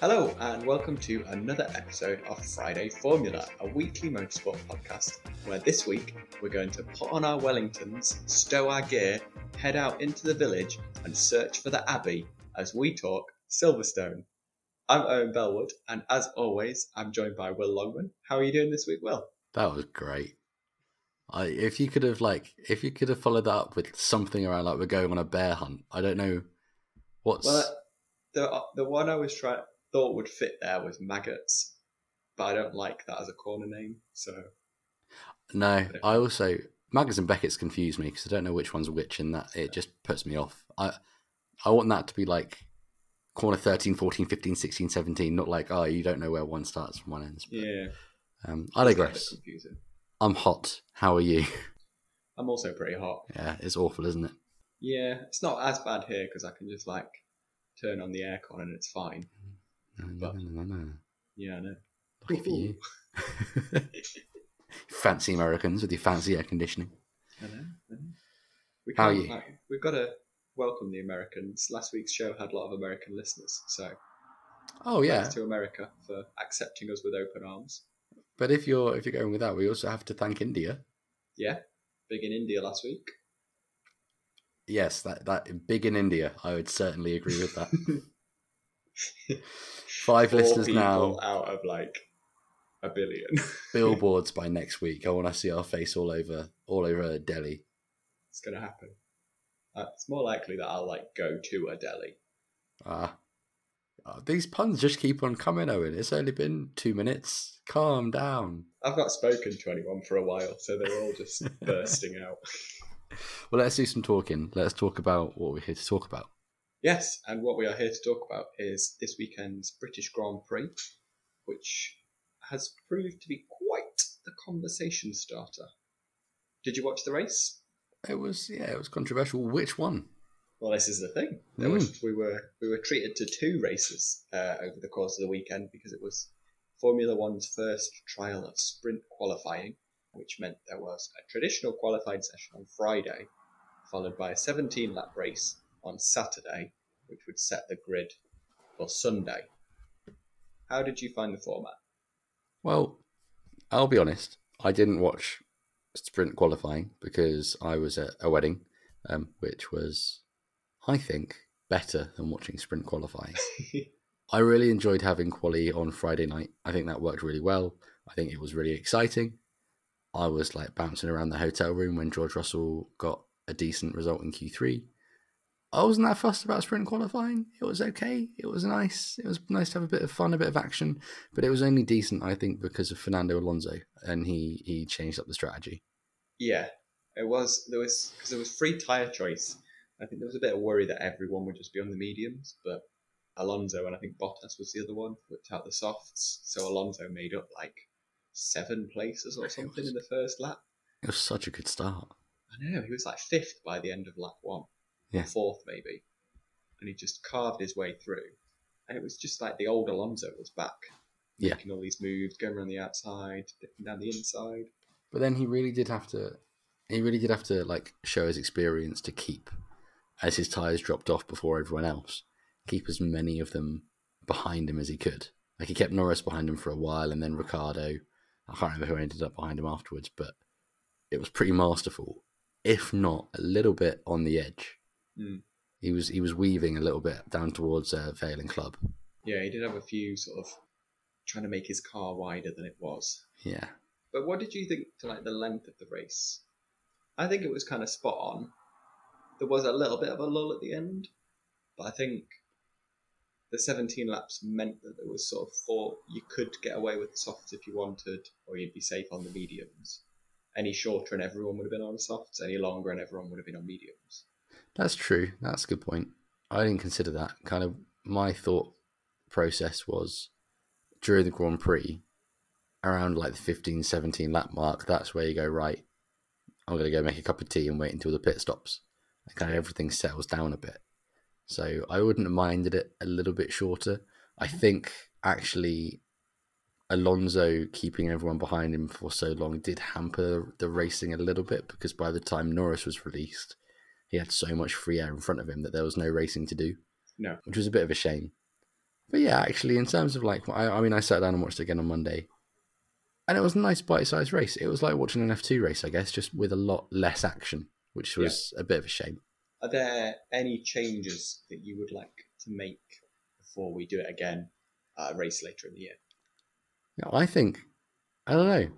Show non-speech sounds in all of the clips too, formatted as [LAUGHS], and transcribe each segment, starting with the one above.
Hello, and welcome to another episode of Friday Formula, a weekly motorsport podcast where this week we're going to put on our Wellingtons, stow our gear, head out into the village, and search for the Abbey as we talk Silverstone. I'm Owen Bellwood, and as always, I'm joined by Will Longman. How are you doing this week, Will? That was great. I, if you could have like, if you could have followed that up with something around like we're going on a bear hunt. I don't know what's. Well, the the one I was trying thought would fit there was Maggotts, but I don't like that as a corner name. So no, I also Maggotts and Beckett's confuse me because I don't know which one's which, and that it just puts me off. I I want that to be like corner 13, 14, 15, 16, 17, not like oh you don't know where one starts from one ends. But, yeah, um, I digress. I'm hot. How are you? I'm also pretty hot. Yeah, it's awful, isn't it? Yeah, it's not as bad here because I can just like turn on the aircon and it's fine. No, but, no, no, no, Yeah, I know. Lucky for you. fancy Americans with your fancy air conditioning. I know. I know. We How are you? Like, we've got to welcome the Americans. Last week's show had a lot of American listeners, so oh yeah, thanks to America for accepting us with open arms. But if you're if you're going with that, we also have to thank India. Yeah, big in India last week. Yes, that that big in India. I would certainly agree with that. [LAUGHS] [LAUGHS] Five Four listeners now. out of like a billion. [LAUGHS] Billboards by next week. I want to see our face all over all over Delhi. it's gonna happen. Uh, it's more likely that I'll like go to a deli. Ah, uh, these puns just keep on coming, Owen. It's only been two minutes. Calm down. I've not spoken to anyone for a while, so they're all just [LAUGHS] bursting out. Well, let's do some talking. Let's talk about what we're here to talk about. Yes, and what we are here to talk about is this weekend's British Grand Prix, which has proved to be quite the conversation starter. Did you watch the race? It was yeah, it was controversial. Which one? Well, this is the thing. There was, we were we were treated to two races uh, over the course of the weekend because it was Formula One's first trial of sprint qualifying, which meant there was a traditional qualifying session on Friday, followed by a 17 lap race on Saturday, which would set the grid for Sunday. How did you find the format? Well, I'll be honest. I didn't watch sprint qualifying because I was at a wedding, um, which was, I think, better than watching sprint qualifying. [LAUGHS] I really enjoyed having quali on Friday night. I think that worked really well. I think it was really exciting. I was like bouncing around the hotel room when George Russell got a decent result in Q3. I wasn't that fussed about sprint qualifying. It was okay. It was nice. It was nice to have a bit of fun, a bit of action, but it was only decent, I think, because of Fernando Alonso, and he he changed up the strategy. Yeah, it was there was because there was free tire choice. I think there was a bit of worry that everyone would just be on the mediums, but Alonso and I think Bottas was the other one whipped out the softs. So Alonso made up like seven places or something was- in the first lap. It was such a good start. I know he was like fifth by the end of lap one, Yeah. fourth maybe, and he just carved his way through. And it was just like the old Alonso was back, Yeah. making all these moves, going around the outside, dipping down the inside. But then he really did have to. He really did have to like show his experience to keep, as his tires dropped off before everyone else, keep as many of them behind him as he could. Like he kept Norris behind him for a while, and then Ricciardo. I can't remember who ended up behind him afterwards, but it was pretty masterful, if not a little bit on the edge. Mm. He was he was weaving a little bit down towards uh, Vale and Club. Yeah, he did have a few sort of trying to make his car wider than it was. Yeah, But what did you think to like the length of the race? I think it was kind of spot on. There was a little bit of a lull at the end, but I think the 17 laps meant that there was sort of thought you could get away with the softs if you wanted, or you'd be safe on the mediums. Any shorter and everyone would have been on softs. Any longer and everyone would have been on mediums. That's true. That's a good point. I didn't consider that. Kind of my thought process was during the Grand Prix, around like the 15, 17 lap mark, that's where you go, right, I'm going to go make a cup of tea and wait until the pit stops. And kind of everything settles down a bit. So I wouldn't have minded it a little bit shorter. I think actually Alonso keeping everyone behind him for so long did hamper the racing a little bit because by the time Norris was released, he had so much free air in front of him that there was no racing to do, No. which was a bit of a shame. But yeah, actually, in terms of like, I, I mean, I sat down and watched it again on Monday, and it was a nice bite-sized race. It was like watching an F2 race, I guess, just with a lot less action, which was yeah. a bit of a shame. Are there any changes that you would like to make before we do it again at a race later in the year? I think, I don't know.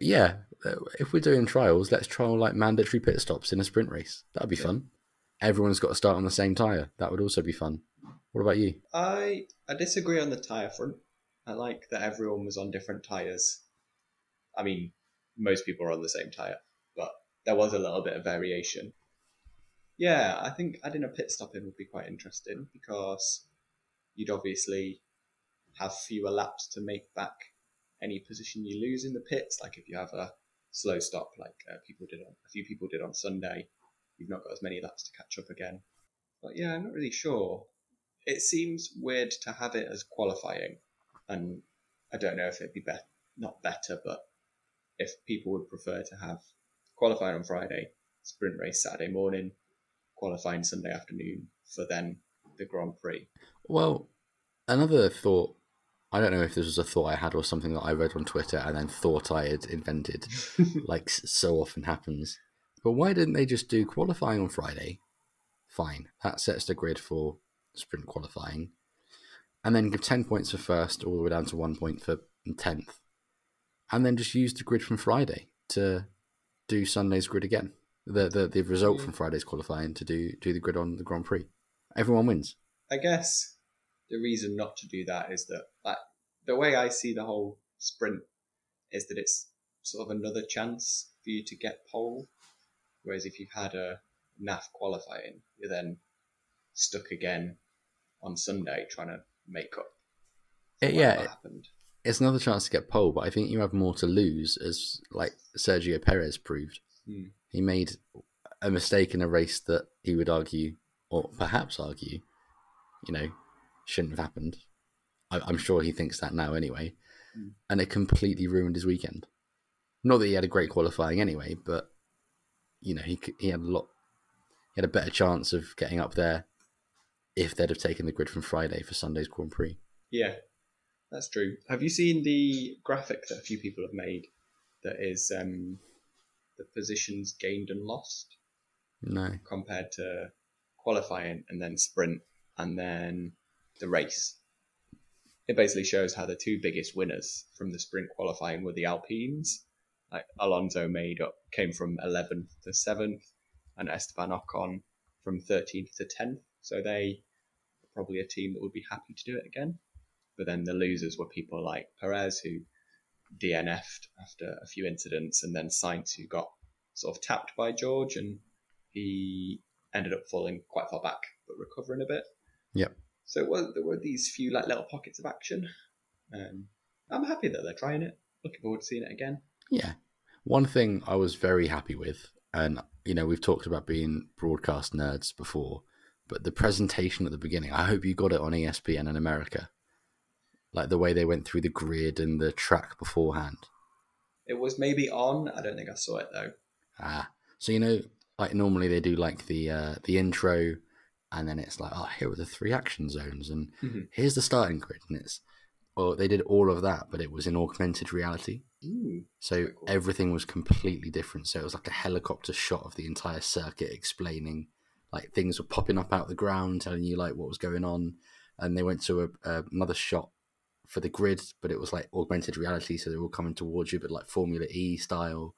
Yeah, uh, if we're doing trials, let's trial like mandatory pit stops in a sprint race. That'd be yeah. fun. Everyone's got to start on the same tyre. That would also be fun. What about you? I I disagree on the tyre front. I like that everyone was on different tyres. I mean, most people are on the same tyre, but there was a little bit of variation. Yeah, I think adding a pit stop in would be quite interesting because you'd obviously have fewer laps to make back any position you lose in the pits. Like if you have a slow stop, like uh, people did on a few people did on Sunday, you've not got as many laps to catch up again. But yeah, I'm not really sure. It seems weird to have it as qualifying, and I don't know if it'd be, better, not better, but if people would prefer to have qualifying on Friday, sprint race Saturday morning, qualifying Sunday afternoon for then the Grand Prix. Well, another thought. I don't know if this was a thought I had or something that I read on Twitter and then thought I had invented, [LAUGHS] like so often happens. But why didn't they just do qualifying on Friday? Fine, that sets the grid for sprint qualifying, and then give ten points for first, all the way down to one point for tenth, and then just use the grid from Friday to do Sunday's grid again the the, the result hmm. from Friday's qualifying to do do the grid on the Grand Prix. Everyone wins. I guess the reason not to do that is that like, the way I see the whole sprint is that it's sort of another chance for you to get pole. Whereas if you've had a NAF qualifying, you're then stuck again on Sunday trying to make up. It, yeah, happened. It's another chance to get pole, but I think you have more to lose, as like Sergio Perez proved. Hmm. He made a mistake in a race that he would argue, or perhaps argue, you know, shouldn't have happened. I, am sure he thinks that now anyway. Mm. And it completely ruined his weekend. Not that he had a great qualifying anyway, but you know, he he had a lot, he had a better chance of getting up there if they'd have taken the grid from Friday for Sunday's Grand Prix. Yeah, that's true. Have you seen the graphic that a few people have made that is um, the positions gained and lost. No. Compared to qualifying and then sprint and then the race. It basically shows how the two biggest winners from the sprint qualifying were the Alpines. Like Alonso made up came from 11th to 7th, and Esteban Ocon from 13th to 10th. So they are probably a team that would be happy to do it again. But then the losers were people like Perez, who DNF'd after a few incidents, and then Sainz, who got sort of tapped by George, and he ended up falling quite far back, but recovering a bit. Yep. So well, there were these few like little pockets of action. Um, I'm happy that they're trying it. Looking forward to seeing it again. Yeah. One thing I was very happy with, and you know, we've talked about being broadcast nerds before, but the presentation at the beginning, I hope you got it on ESPN in America like the way they went through the grid and the track beforehand? It was maybe on. I don't think I saw it though. Ah, so you know, like normally they do like the uh, the intro, and then it's like, oh, here are the three action zones, and mm-hmm. here's the starting grid, and it's well, they did all of that, but it was in augmented reality. Ooh, so cool. everything was completely different. So it was like a helicopter shot of the entire circuit, explaining like things were popping up out the ground, telling you like what was going on. And they went to a, a, another shot for the grid, but it was like augmented reality, so they were all coming towards you, but like Formula E style.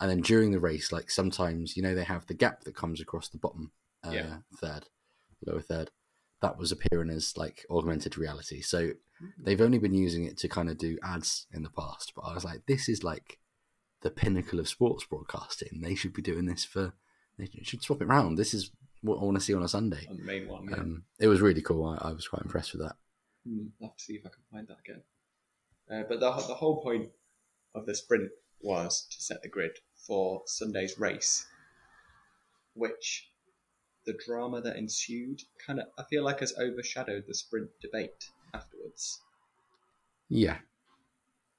And then during the race, like sometimes you know they have the gap that comes across the bottom uh, yeah. third, lower third. That was appearing as like augmented reality. So mm-hmm. they've only been using it to kind of do ads in the past. But I was like, this is like the pinnacle of sports broadcasting. They should be doing this for. They should swap it around. This is what I want to see on a Sunday. On the main one, yeah. Um, it was really cool. I, I was quite impressed with that. Hmm, I'll have to see if I can find that again. Uh, but the, the whole point of the sprint was to set the grid for Sunday's race, which the drama that ensued kind of I feel like has overshadowed the sprint debate afterwards. Yeah,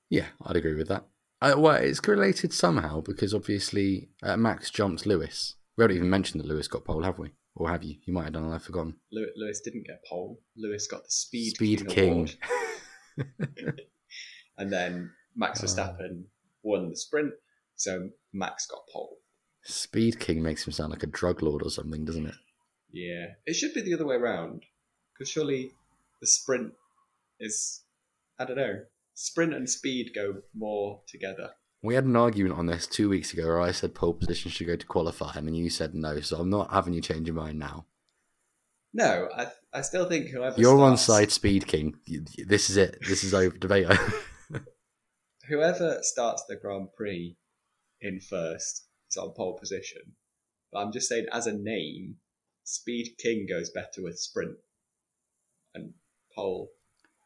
yeah, I'd agree with that. Uh, well, it's related somehow because obviously uh, Max jumped Lewis. We haven't even mentioned that Lewis got pole, have we? Or have you? You might have done, and I've forgotten. Lew- Lewis didn't get pole. Lewis got the Speed, Speed King. King. [LAUGHS] [LAUGHS] and then Max Oh. Verstappen won the sprint, so Max got pole. Speed King makes him sound like a drug lord or something, doesn't it? Yeah, it should be the other way around because surely the sprint is I don't know. Sprint and speed go more together. We had an argument on this two weeks ago where I said pole position should go to qualify, and you said no, so I'm not having you change your mind now. No, I I still think whoever You're on side Speed King. This is it. This is over. Debate over. [LAUGHS] whoever starts the Grand Prix in first is on pole position. But I'm just saying, as a name, Speed King goes better with sprint, and pole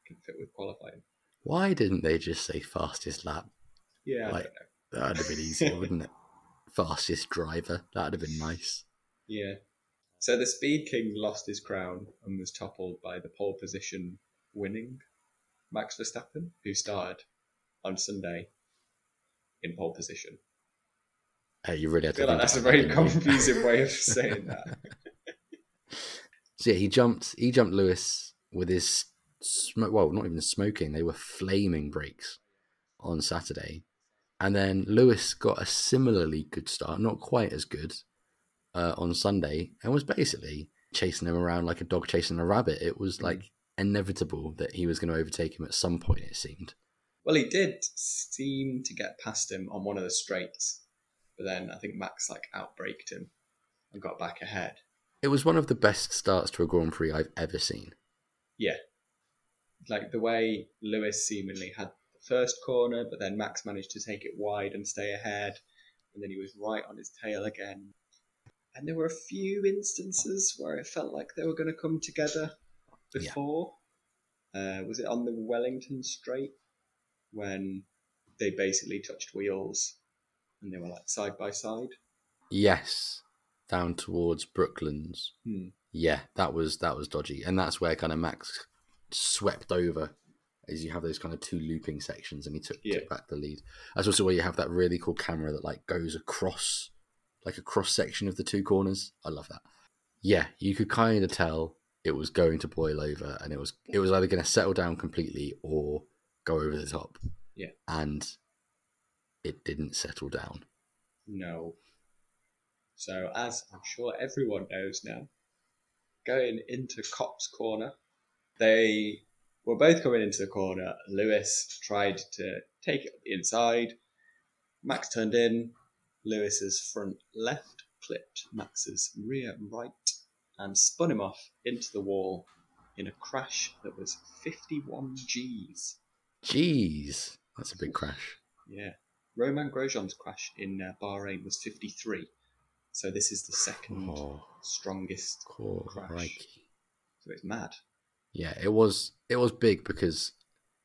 can fit with qualifying. Why didn't they just say fastest lap? Yeah, Like- I don't know. That'd have been easier, [LAUGHS] wouldn't it? Fastest driver. That'd have been nice. Yeah. So the Speed King lost his crown and was toppled by the pole position winning Max Verstappen, who started on Sunday in pole position. Hey, you really I had to feel like that's a very that, didn't you? confusing way of [LAUGHS] saying that. So yeah, he jumped. He jumped Lewis with his smoke. Well, not even smoking. They were flaming brakes on Saturday, and then Lewis got a similarly good start, not quite as good, uh, on Sunday, and was basically chasing him around like a dog chasing a rabbit. It was like inevitable that he was going to overtake him at some point. It seemed. Well, he did seem to get past him on one of the straights, but then I think Max like outbraked him and got back ahead. It was one of the best starts to a Grand Prix I've ever seen. Yeah. Like the way Lewis seemingly had the first corner, but then Max managed to take it wide and stay ahead, and then he was right on his tail again. And there were a few instances where it felt like they were going to come together Yeah. before. Uh, was it on the Wellington Straight when they basically touched wheels and they were like side by side? Yes, down towards Brooklands. Hmm. Yeah, that was that was dodgy, and that's where kind of Max swept over, as you have those kind of two looping sections, and he took, Yeah. took back the lead. That's also where you have that really cool camera that like goes across, like a cross section of the two corners. I love that. Yeah, you could kind of tell it was going to boil over, and it was it was either going to settle down completely or go over the top. Yeah. and it didn't settle down. No. So, as I'm sure everyone knows now, going into Copse corner, they were both coming into the corner. Lewis tried to take it inside. Max turned in. Lewis's front left clipped Max's rear right and spun him off into the wall in a crash that was 51 G's. Jeez, that's a big crash. Yeah. Romain Grosjean's crash in uh, Bahrain was 53. So this is the second Oh, strongest. cool, Crash. crikey. So it's mad. Yeah, it was it was big because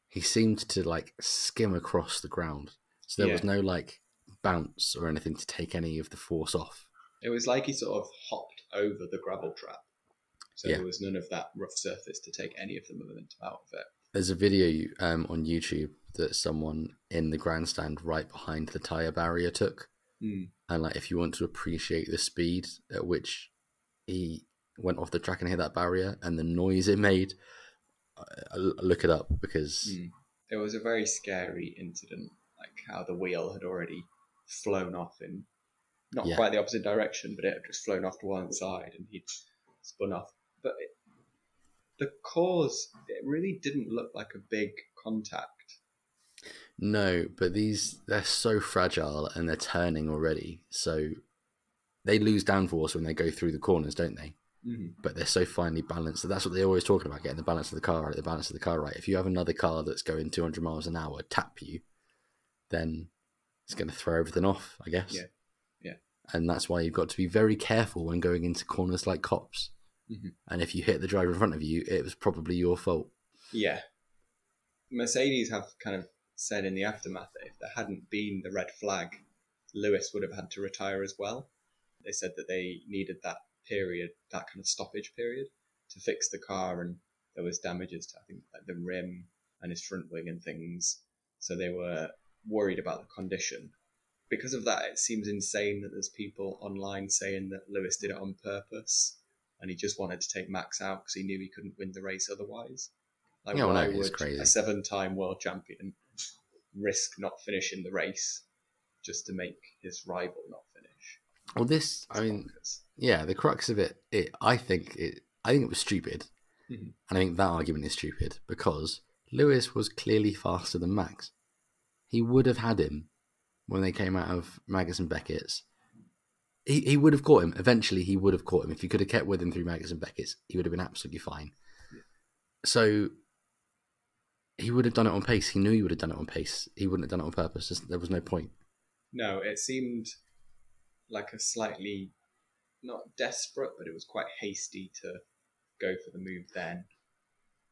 he seemed to like skim across the ground. So there was no like bounce or anything to take any of the force off. It was like he sort of hopped over the gravel trap. So Yeah. there was none of that rough surface to take any of the momentum out of it. There's a video um, on YouTube that someone in the grandstand right behind the tire barrier took, Hmm. and like if you want to appreciate the speed at which he went off the track and hit that barrier and the noise it made, uh, look it up because Hmm. It was a very scary incident, like how the wheel had already flown off in not Yeah. quite the opposite direction, but it had just flown off to one side and he'd spun off. But it, the cause, it really didn't look like a big contact. No, but these they're so fragile and they're turning already. So they lose downforce when they go through the corners, don't they? Mm. But they're so finely balanced. that That's what they're always talking about: getting the balance of the car right, the balance of the car right. If you have another car that's going 200 miles an hour tap you, then it's going to throw everything off, I guess. Yeah. Yeah. And that's why you've got to be very careful when going into corners like Copse. Mhm. And if you hit the driver in front of you, it was probably your fault. Yeah. Mercedes have kind of said in the aftermath that if there hadn't been the red flag, Lewis would have had to retire as well. They said that they needed that period, that kind of stoppage period, to fix the car, and there was damages to I think like the rim and his front wing and things. So they were worried about the condition. Because of that, it seems insane that there's people online saying that Lewis did it on purpose and he just wanted to take Max out because he knew he couldn't win the race otherwise. Like, Yeah, well, why no, would crazy. a seven-time world champion risk not finishing the race just to make his rival not finish? Well, this, I mean, yeah, the crux of it, it I think it, I think it was stupid, Mhm. and I think that argument is stupid because Lewis was clearly faster than Max. He would have had him when they came out of Maggotts and Beckett's. He he would have caught him. Eventually, he would have caught him if he could have kept with him through Maggotts and Beckett's. He would have been absolutely fine. So he would have done it on pace. He knew he would have done it on pace. He wouldn't have done it on purpose. There's- There was no point. No, it seemed like a slightly not desperate, but it was quite hasty to go for the move then.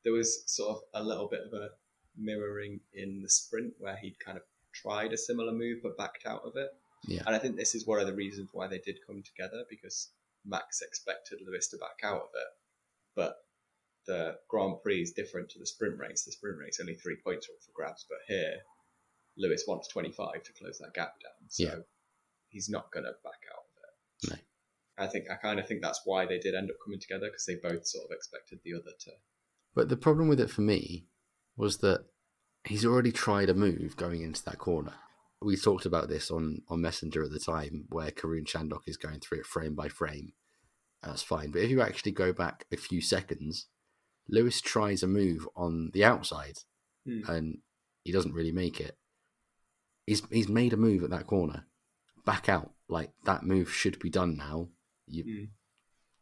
There was sort of a little bit of a mirroring in the sprint where he'd kind of tried a similar move but backed out of it. Yeah. And I think this is one of the reasons why they did come together because Max expected Lewis to back out of it. But the Grand Prix is different to the sprint race. The sprint race only three points are up for grabs, but here Lewis wants 25 to close that gap down. So Yeah. he's not going to back out of it. No. I think I kind of think that's why they did end up coming together because they both sort of expected the other to. But the problem with it for me was that he's already tried a move going into that corner. We talked about this on, on Messenger at the time, where Karun Chandhok is going through it frame by frame. That's fine. But if you actually go back a few seconds, Lewis tries a move on the outside Hmm. and he doesn't really make it. He's he's made a move at that corner. Back out. Like that move should be done now. You Hmm.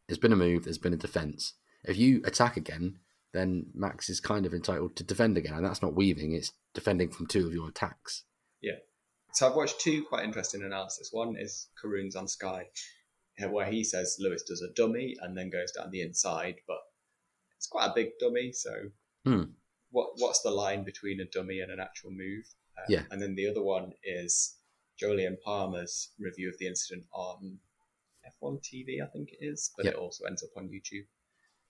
there's been a move, there's been a defense. If you attack again, then Max is kind of entitled to defend again, and that's not weaving; it's defending from two of your attacks. Yeah. So I've watched two quite interesting analysis. One is Karun's on Sky, where he says Lewis does a dummy and then goes down the inside, but it's quite a big dummy. So Hmm. what what's the line between a dummy and an actual move? Uh, Yeah. And then the other one is Jolyon Palmer's review of the incident on F1 TV, I think it is, but Yep. it also ends up on YouTube.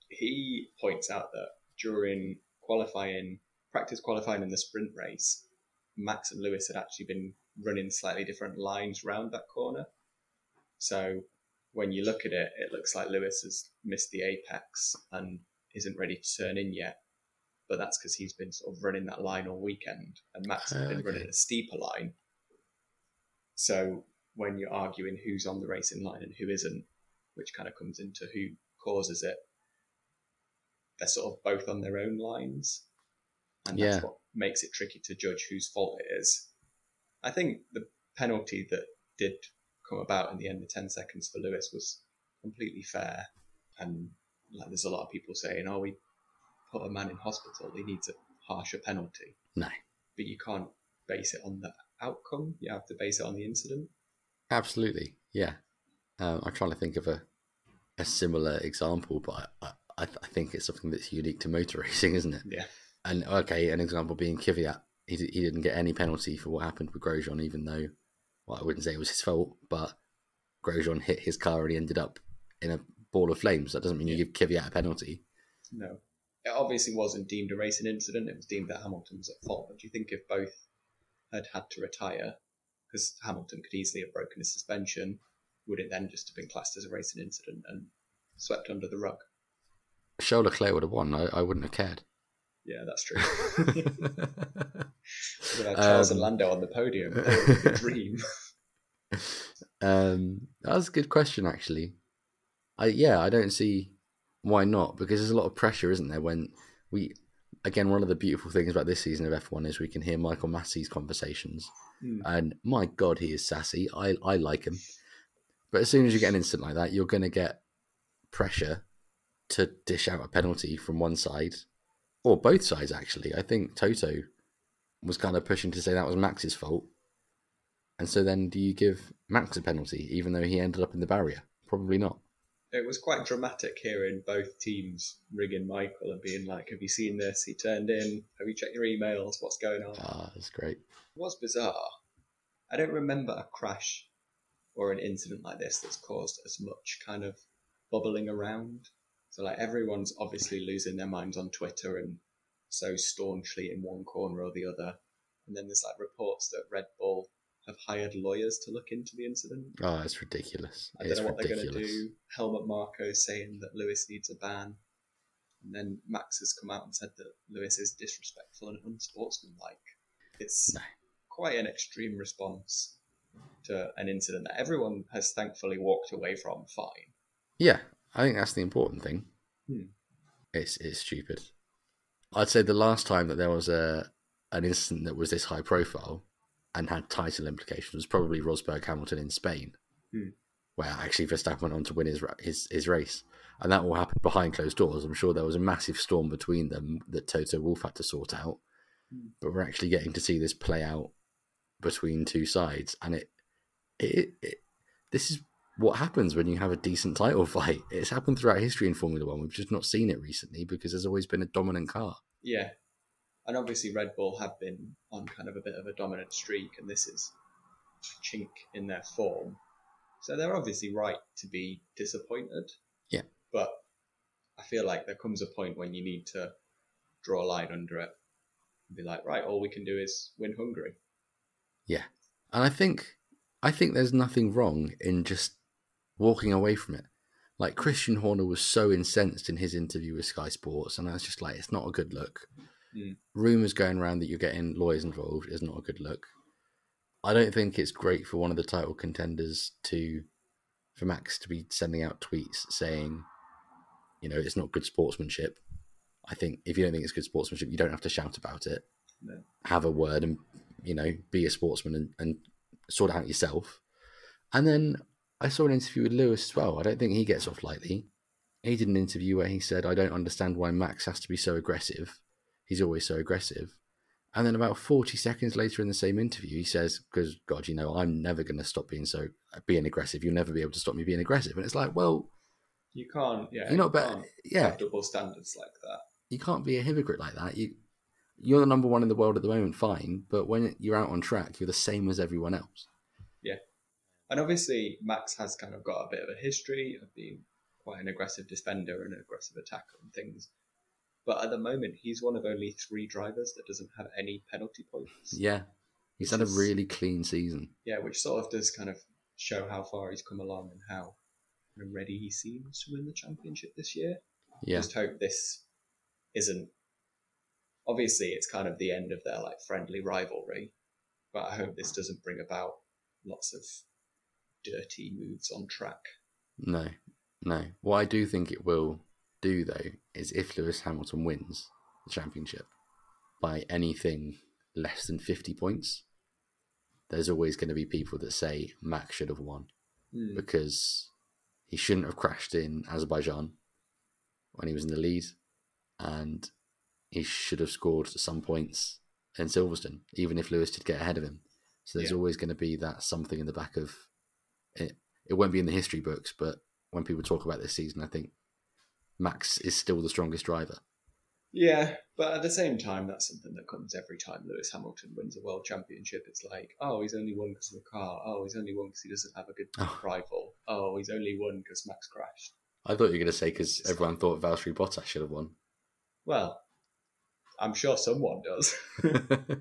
He points out that during qualifying, practice qualifying in the sprint race, Max and Lewis had actually been running slightly different lines round that corner. So when you look at it, it looks like Lewis has missed the apex and isn't ready to turn in yet. But that's because he's been sort of running that line all weekend, and Max has been ah, Okay. running a steeper line. So when you're arguing who's on the racing line and who isn't, which kind of comes into who causes it, they're sort of both on their own lines, and that's Yeah. what makes it tricky to judge whose fault it is. I think the penalty that did come about in the end, the 10 seconds for Lewis, was completely fair. And like, there's a lot of people saying, "Oh, we put a man in hospital; he needs a harsher penalty." No, But you can't base it on the outcome. You have to base it on the incident. absolutely, yeah. Um, I'm trying to think of a a similar example, but I, I, I think it's something that's unique to motor [LAUGHS] racing, isn't it? Yeah, And okay, an example being Kvyat. He, he didn't get any penalty for what happened with Grosjean, even though, well, I wouldn't say it was his fault, but Grosjean hit his car and he ended up in a ball of flames. That doesn't mean you give Kvyat a penalty. no. It obviously wasn't deemed a racing incident. It was deemed that Hamilton was at fault. But do you think if both had had to retire, because Hamilton could easily have broken his suspension, would it then just have been classed as a racing incident and swept under the rug? Charles Leclerc would have won. I, I wouldn't have cared. Yeah, that's true. [LAUGHS] Have Charles Um, and Lando on the podium. [LAUGHS] Dream. [LAUGHS] Um, that was a good question, actually. I yeah, I don't see why not because there's a lot of pressure, isn't there? When we again, one of the beautiful things about this season of F1 is we can hear Michael Masi's conversations, Hmm. and my God, he is sassy. I I like him, but as soon as you get an incident like that, you're going to get pressure to dish out a penalty from one side or both sides. Actually, I think Toto was kind of pushing to say that was Max's fault. And so then do you give Max a penalty even though he ended up in the barrier? Probably not. It was quite dramatic hearing both teams ringing Michael and being like, Have you seen this? He turned in. Have you checked your emails? What's going on? Ah, that's great. It was bizarre. I don't remember a crash or an incident like this that's caused as much kind of bubbling around. So, like, everyone's obviously losing their minds on Twitter and so staunchly in one corner or the other. And then there's like reports that Red Bull have hired lawyers to look into the incident. Oh, it's ridiculous. I don't it's know what ridiculous. they're going to do. Helmut Marko saying that Lewis needs a ban. And then Max has come out and said that Lewis is disrespectful and unsportsmanlike. It's No. quite an extreme response to an incident that everyone has thankfully walked away from fine. Yeah, I think that's the important thing. Hmm. It's it's stupid. I'd say the last time that there was a an incident that was this high profile and had title implications was probably Rosberg Hamilton in Spain, Hmm. where actually Verstappen went on to win his his his race, and that all happened behind closed doors. I'm sure there was a massive storm between them that Toto Wolff had to sort out, Hmm. but we're actually getting to see this play out between two sides, and it it, it this is what happens when you have a decent title [LAUGHS] fight. It's happened throughout history in Formula One. We've just not seen it recently because there's always been a dominant car. Yeah. And obviously, Red Bull have been on kind of a bit of a dominant streak, and this is a chink in their form. So they're obviously right to be disappointed. Yeah. But I feel like there comes a point when you need to draw a line under it and be like, right, all we can do is win Hungary. Yeah. And I think I think there's nothing wrong in just walking away from it. Like Christian Horner was so incensed in his interview with Sky Sports, and I was just like, it's not a good look. Mm. Rumors going around that you're getting lawyers involved is not a good look. I don't think it's great for one of the title contenders to, for Max to be sending out tweets saying, you know, it's not good sportsmanship. I think if you don't think it's good sportsmanship, you don't have to shout about it. No. Have a word and you know be a sportsman and, and sort out yourself. And then I saw an interview with Lewis as well. I don't think he gets off lightly. He did an interview where he said, "I don't understand why Max has to be so aggressive. He's always so aggressive." And then about forty seconds later in the same interview, he says, "Because God, you know, I'm never going to stop being so being aggressive. You'll never be able to stop me being aggressive." And it's like, well, You can't, yeah. you're not you better. Yeah, double standards like that. you can't be a hypocrite like that. You you're the number one in the world at the moment, fine, but when you're out on track, you're the same as everyone else. Yeah. And obviously, Max has kind of got a bit of a history of being quite an aggressive defender and an aggressive attacker and things. But at the moment, he's one of only three drivers that doesn't have any penalty points. Yeah, he's had a really clean season. Yeah, which sort of does kind of show how far he's come along and how ready he seems to win the championship this year. Yeah, Just hope this isn't. Obviously, it's kind of the end of their like friendly rivalry, but I hope this doesn't bring about lots of dirty moves on track. no, no. What I do think it will do though is if Lewis Hamilton wins the championship by anything less than fifty points, there's always going to be people that say Max should have won. Hmm. because he shouldn't have crashed in Azerbaijan when he was in the lead, and he should have scored some points in Silverstone, even if Lewis did get ahead of him. So there's Yeah. always going to be that something in the back of it. It won't be in the history books, but when people talk about this season, I think Max is still the strongest driver. Yeah, but at the same time, that's something that comes every time Lewis Hamilton wins a world championship. It's like, oh, he's only won because of the car. Oh, he's only won because he doesn't have a good Oh. rival. Oh, he's only won because Max crashed. I thought you were going to say because everyone thought Valtteri Bottas should have won. Well, I'm sure someone does. [LAUGHS]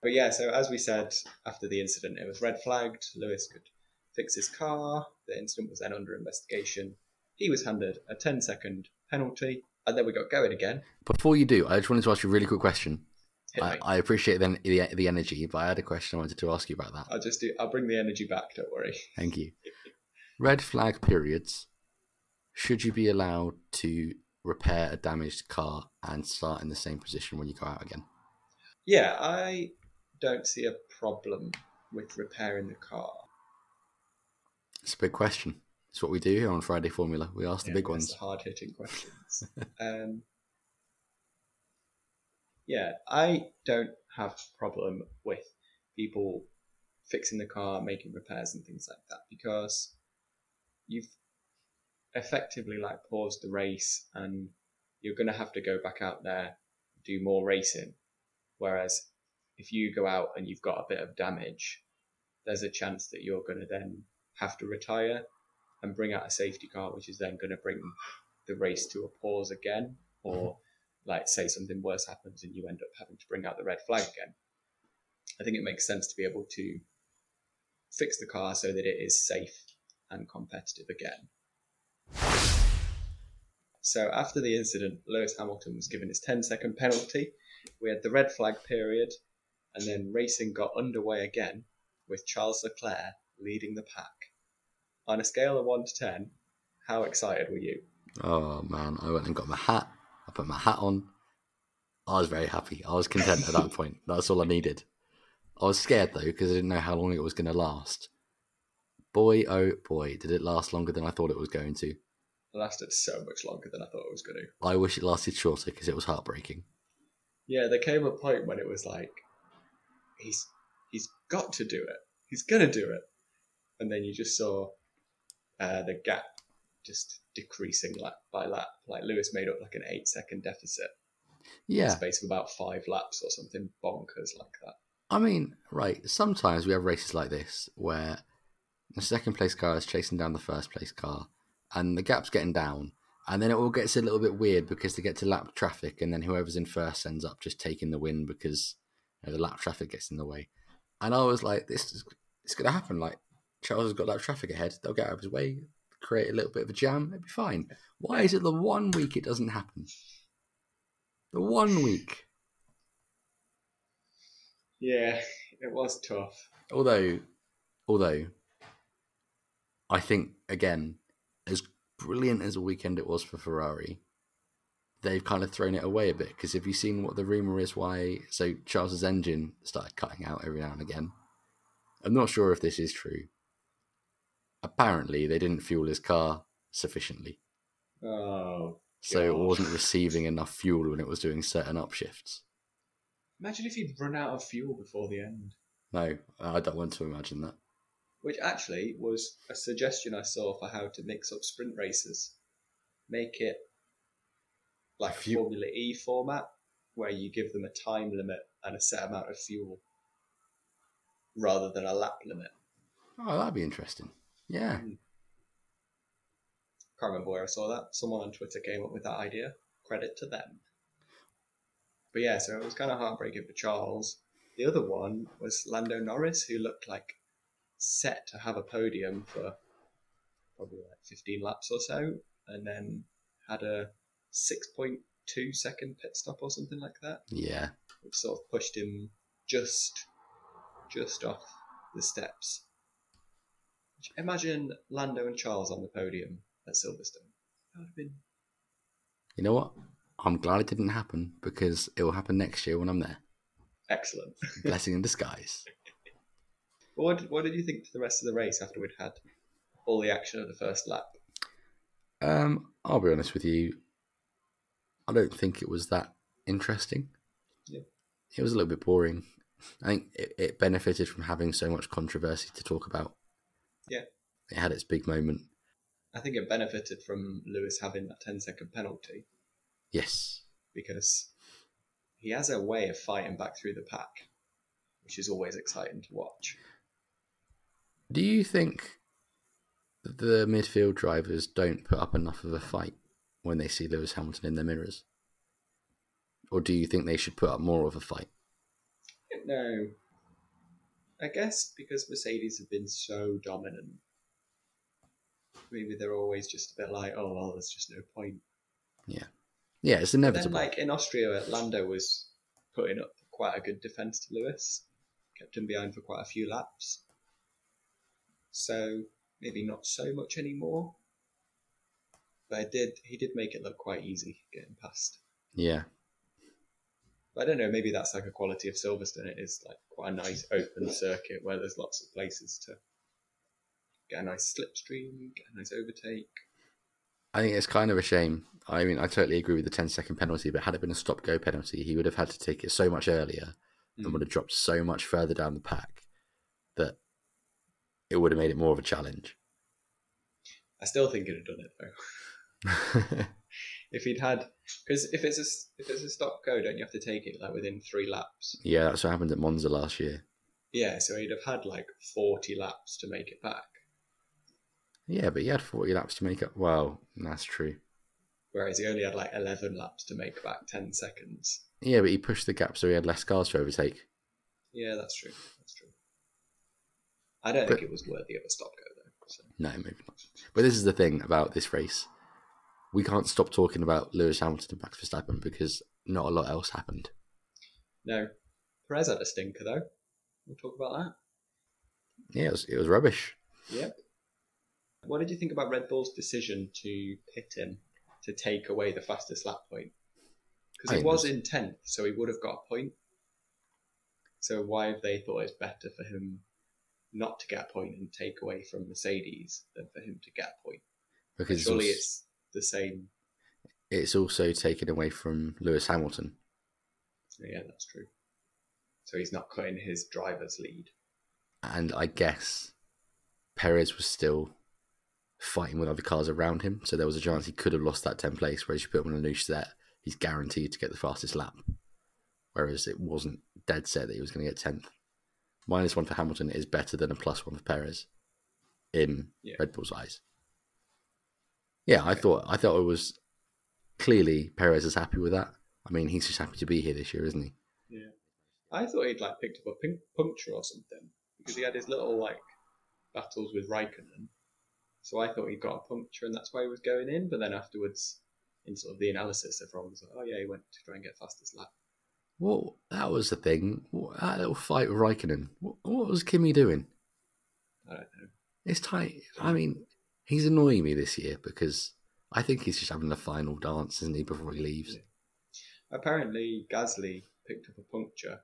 But yeah, so as we said after the incident, it was red flagged. Lewis could fix his car. The incident was then under investigation. He was handed a 10 second penalty, uh, and then we got going again. Before you do, I just wanted to ask you a really quick question. I. I appreciate the, the the energy, but I had a question I wanted to ask you about that. I'll just do. I'll bring the energy back. Don't worry. Thank you. [LAUGHS] Red flag periods. Should you be allowed to repair a damaged car and start in the same position when you go out again? Yeah, I don't see a problem with repairing the car. It's a big question. It's what we do here on Friday Formula. We ask the Yeah, big ones. hard hitting questions. [LAUGHS] um, yeah, I don't have a problem with people fixing the car, making repairs and things like that because you've effectively like paused the race and you're going to have to go back out there do more racing. Whereas if you go out and you've got a bit of damage, there's a chance that you're going to then have to retire and bring out a safety car, which is then going to bring the race to a pause again, or mm-hmm. like say something worse happens and you end up having to bring out the red flag again. I think it makes sense to be able to fix the car so that it is safe and competitive again. So after the incident, Lewis Hamilton was given his 10 second penalty. We had the red flag period, and then racing got underway again with Charles Leclerc leading the pack. On a scale of 1 to 10, how excited were you? Oh man, I went and got my hat. I put my hat on. I was very happy. I was content at that point. That's all I needed. I was scared though because I didn't know how long it was going to last. Boy, oh boy, did it last longer than I thought it was going to. It lasted so much longer than I thought it was going to. I wish it lasted shorter because it was heartbreaking. Yeah, there came a point when it was like, he's he's got to do it. He's gonna do it, and then you just saw uh, the gap just decreasing lap by lap. Like Lewis made up like an eight second deficit. In Yeah, the space of about five laps or something bonkers like that. I mean, right. Sometimes we have races like this where the second place car is chasing down the first place car, and the gap's getting down, and then it all gets a little bit weird because they get to lap traffic, and then whoever's in first ends up just taking the win because you know, the lap traffic gets in the way. And I was like, this is it's going to happen. Like Charles has got lap traffic ahead; they'll get out of his way, create a little bit of a jam, it'll be fine. Why is it the one week it doesn't happen? The one week. Yeah, it was tough. although although I think again, as brilliant as a weekend it was for Ferrari, they've kind of thrown it away a bit because have you seen what the rumor is why so Charles's engine started cutting out every now and again? I'm not sure if this is true. Apparently they didn't fuel his car sufficiently. Oh, So it wasn't receiving [LAUGHS] enough fuel when it was doing certain upshifts. imagine if he'd run out of fuel before the end. No, I don't want to imagine that. Which actually was a suggestion I saw for how to mix up sprint races. Make it like a Formula E format, where you give them a time limit and a set amount of fuel, rather than a lap limit. Oh, that'd be interesting. Yeah. Hmm. Can't remember where I saw that. Someone on Twitter came up with that idea. Credit to them. But yeah, so it was kind of heartbreaking for Charles. The other one was Lando Norris, who looked like set to have a podium for probably like 15 laps or so, and then had a 6.2 second pit stop or something like that, Yeah. which sort of pushed him just just off the steps. Imagine Lando and Charles on the podium at Silverstone. That would have been You know what? I'm glad it didn't happen because it will happen next year when I'm there. excellent. [LAUGHS] Blessing in disguise. what, what did you think to the rest of the race after we'd had all the action of the first lap? Um, I'll be honest with you. I don't think it was that interesting. Yeah. It was a little bit boring. I think it, it benefited from having so much controversy to talk about. Yeah. It had its big moment. I think it benefited from Lewis having that 10 second penalty Yes. because he has a way of fighting back through the pack, which is always exciting to watch. Do you think the midfield drivers don't put up enough of a fight when they see Lewis Hamilton in their mirrors? Or do you think they should put up more of a fight? No. I guess because Mercedes have been so dominant, maybe they're always just a bit like, oh, well, there's just no point. Yeah. Yeah, it's But then, inevitable. like in Austria, Lando was putting up quite a good defence to Lewis, kept him behind for quite a few laps. So maybe not so much anymore. But it did he did make it look quite easy getting past. yeah. I don't know, maybe that's like a quality of Silverstone. It is like quite a nice open circuit where there's lots of places to get a nice slipstream, get a nice overtake. I think it's kind of a shame. I mean, I totally agree with the 10 second penalty, but had it been a stop go penalty, he would have had to take it so much earlier and Mm. would have dropped so much further down the pack that it would have made it more of a challenge. I still think he'd have done it though. [LAUGHS] if he'd had, because if it's a if it's a stop go, don't you have to take it like within three laps? yeah, that's what happened at Monza last year. Yeah, so he'd have had like forty laps to make it back. Yeah, but he had 40 laps to make up. Well, that's true. Whereas he only had like eleven laps to make back ten seconds. Yeah, but he pushed the gap so he had less cars to overtake. Yeah, that's true. That's true. I don't But- think it was worthy of a stop go though. So. No, maybe not. But this is the thing about this race. We can't stop talking about Lewis Hamilton and Max Verstappen because not a lot else happened. No, Perez had a stinker though. We'll talk about that. Yeah, it was, it was rubbish. Yep. What did you think about Red Bull's decision to pit him to take away the fastest lap point? Because he was in tenth, so he would have got a point. So why have they thought it's better for him not to get a point and take away from Mercedes than for him to get a point? Because Surely it's the same. it's also taken away from Lewis Hamilton. Yeah, that's true. So he's not cutting his driver's lead. And I guess Perez was still fighting with other cars around him. So there was a chance he could have lost that 10th place. Whereas you put him on a new set, he's guaranteed to get the fastest lap. Whereas it wasn't dead set that he was going to get 10th. Minus one for Hamilton is better than a plus one for Perez in Yeah. Red Bull's eyes. Yeah, I thought I thought it was clearly Perez is happy with that. I mean, he's just happy to be here this year, isn't he? Yeah. I thought he'd like picked up a pink puncture or something because he had his little like battles with Raikkonen. So I thought he got a puncture and that's why he was going in. But then afterwards, in sort of the analysis, everyone was like, "Oh yeah, he went to try and get fastest lap." Well, that was the thing. That little fight with Raikkonen. What, what was Kimi doing? I don't know. It's tight. I mean, he's annoying me this year because I think he's just having the final dance, isn't he, before he leaves? Apparently, Gasly picked up a puncture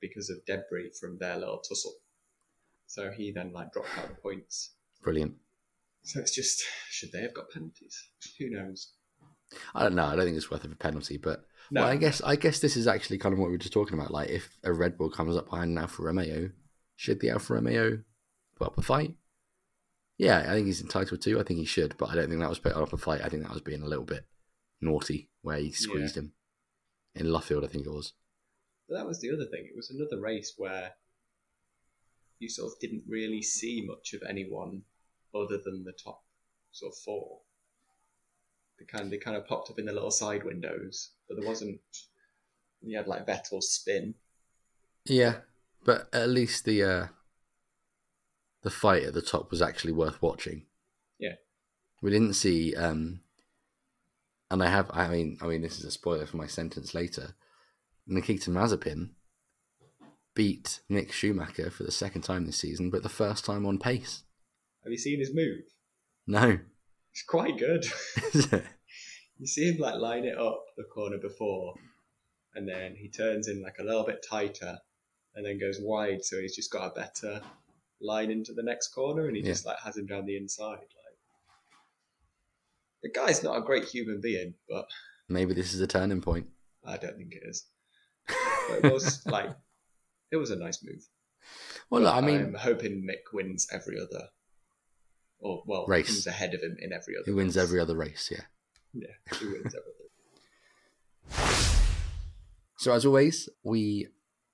because of debris from their little tussle. So he then like dropped out the points. Brilliant. So it's just should they have got penalties? Who knows? I don't know. I don't think it's worth of a penalty, but No, well, I guess I guess this is actually kind of what we were just talking about. Like, if a Red Bull comes up behind an Alfa Romeo, should the Alfa Romeo put up a fight? Yeah, I think he's entitled to. I think he should, but I don't think that was putting up a fight. I think that was being a little bit naughty where he squeezed him in Luffield. I think it was. But that was the other thing. It was another race where you sort of didn't really see much of anyone other than the top sort of four. They kind they kind of popped up in the little side windows, but there wasn't. You had like Vettel's spin. Yeah, but at least the uh, the fight at the top was actually worth watching. Yeah. we didn't see, um, and I have. I mean, I mean, this is a spoiler for my sentence later. Nikita Mazepin beat Mick Schumacher for the second time this season, but the first time on pace. Have you seen his move? No, It's quite good. [LAUGHS] [LAUGHS] you see him like line it up the corner before, and then he turns in like a little bit tighter, and then goes wide. So he's just got a better line into the next corner, and he Yeah. just like has him down the inside. Like the guy's not a great human being, but maybe this is a turning point. I don't think it is. But it was [LAUGHS] like it was a nice move. Well, look, I mean, I'm hoping Mick wins every other, or well, Race. comes ahead of him in every other. he wins race. every other race. Yeah. Yeah, he wins everything. [LAUGHS] So, as always, we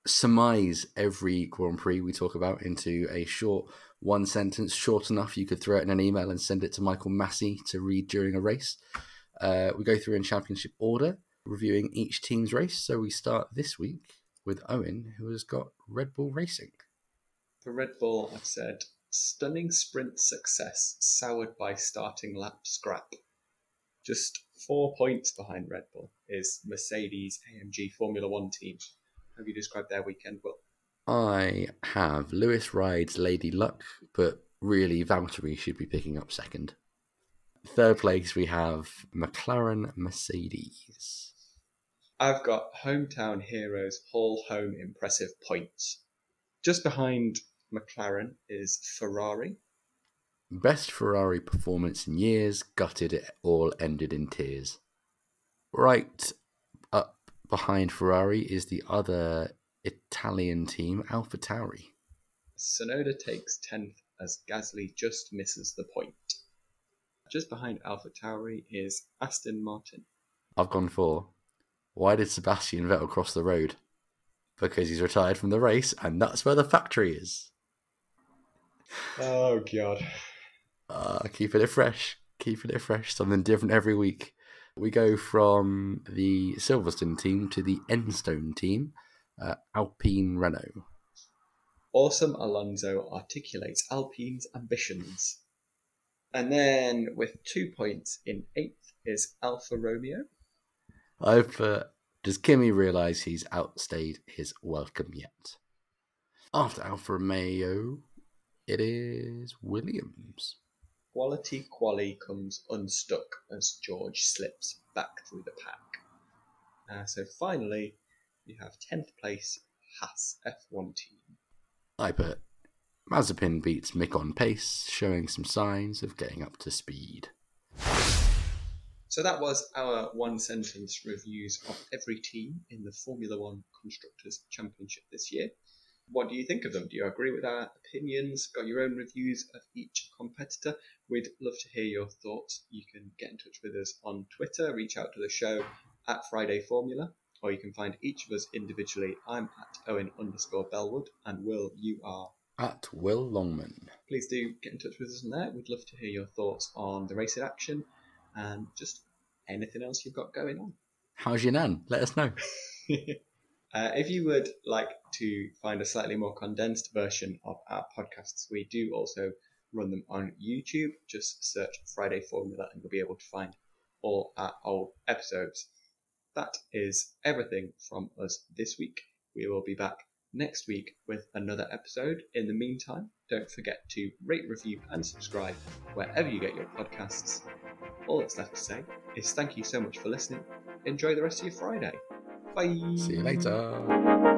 surmise every Grand Prix we talk about into a short one sentence, short enough you could throw it in an email and send it to Michael Masi to read during a race. Uh, we go through in championship order, reviewing each team's race. So, we start this week with Owen, who has got Red Bull Racing. For Red Bull, I've said stunning sprint success soured by starting lap scrap. Just four points behind Red Bull is Mercedes AMG Formula One team. Have you described their weekend well? I have Lewis rides Lady Luck, but really Valtteri should be picking up second. Third place, we have McLaren Mercedes. I've got hometown heroes haul home impressive points. Just behind McLaren is Ferrari. Best Ferrari performance in years, gutted it all ended in tears. Right behind Ferrari is the other Italian team, Alpha Tauri. Tsunoda takes 10th as Gasly just misses the point. Just behind Alpha Tauri is Aston Martin. I've gone for why did Sebastian Vettel cross the road? Because he's retired from the race and that's where the factory is. Oh god. Uh, keeping it fresh, keeping it fresh, something different every week. We go from the Silverstone team to the Enstone team. uh, Alpine Renault. Awesome Alonso articulates Alpine's ambitions. And then with two points in eighth is Alfa Romeo. I've uh, does Kimi realise he's outstayed his welcome yet? After Alfa Romeo, it is Williams. Quality Quali comes unstuck as George slips back through the pack. Uh, so finally, you have 10th place Haas F1 team. I put Mazepin beats Mick on pace, showing some signs of getting up to speed. So that was our one sentence reviews of every team in the Formula One Constructors Championship this year. What do you think of them? Do you agree with our opinions? Got your own reviews of each competitor? We'd love to hear your thoughts. You can get in touch with us on Twitter, reach out to the show at Friday Formula, or you can find each of us individually. I'm at Owen underscore Bellwood, and Will, you are at Will Longman. Please do get in touch with us on there. We'd love to hear your thoughts on the race in action and just anything else you've got going on. How's your nan? Let us know. [LAUGHS] uh, if you would like to find a slightly more condensed version of our podcasts, we do also run them on YouTube. Just search Friday Formula and you'll be able to find all our old episodes. That is everything from us this week. We will be back next week with another episode. In the meantime, don't forget to rate, review, and subscribe wherever you get your podcasts. All that's left to say is thank you so much for listening. Enjoy the rest of your Friday. Bye. See you later.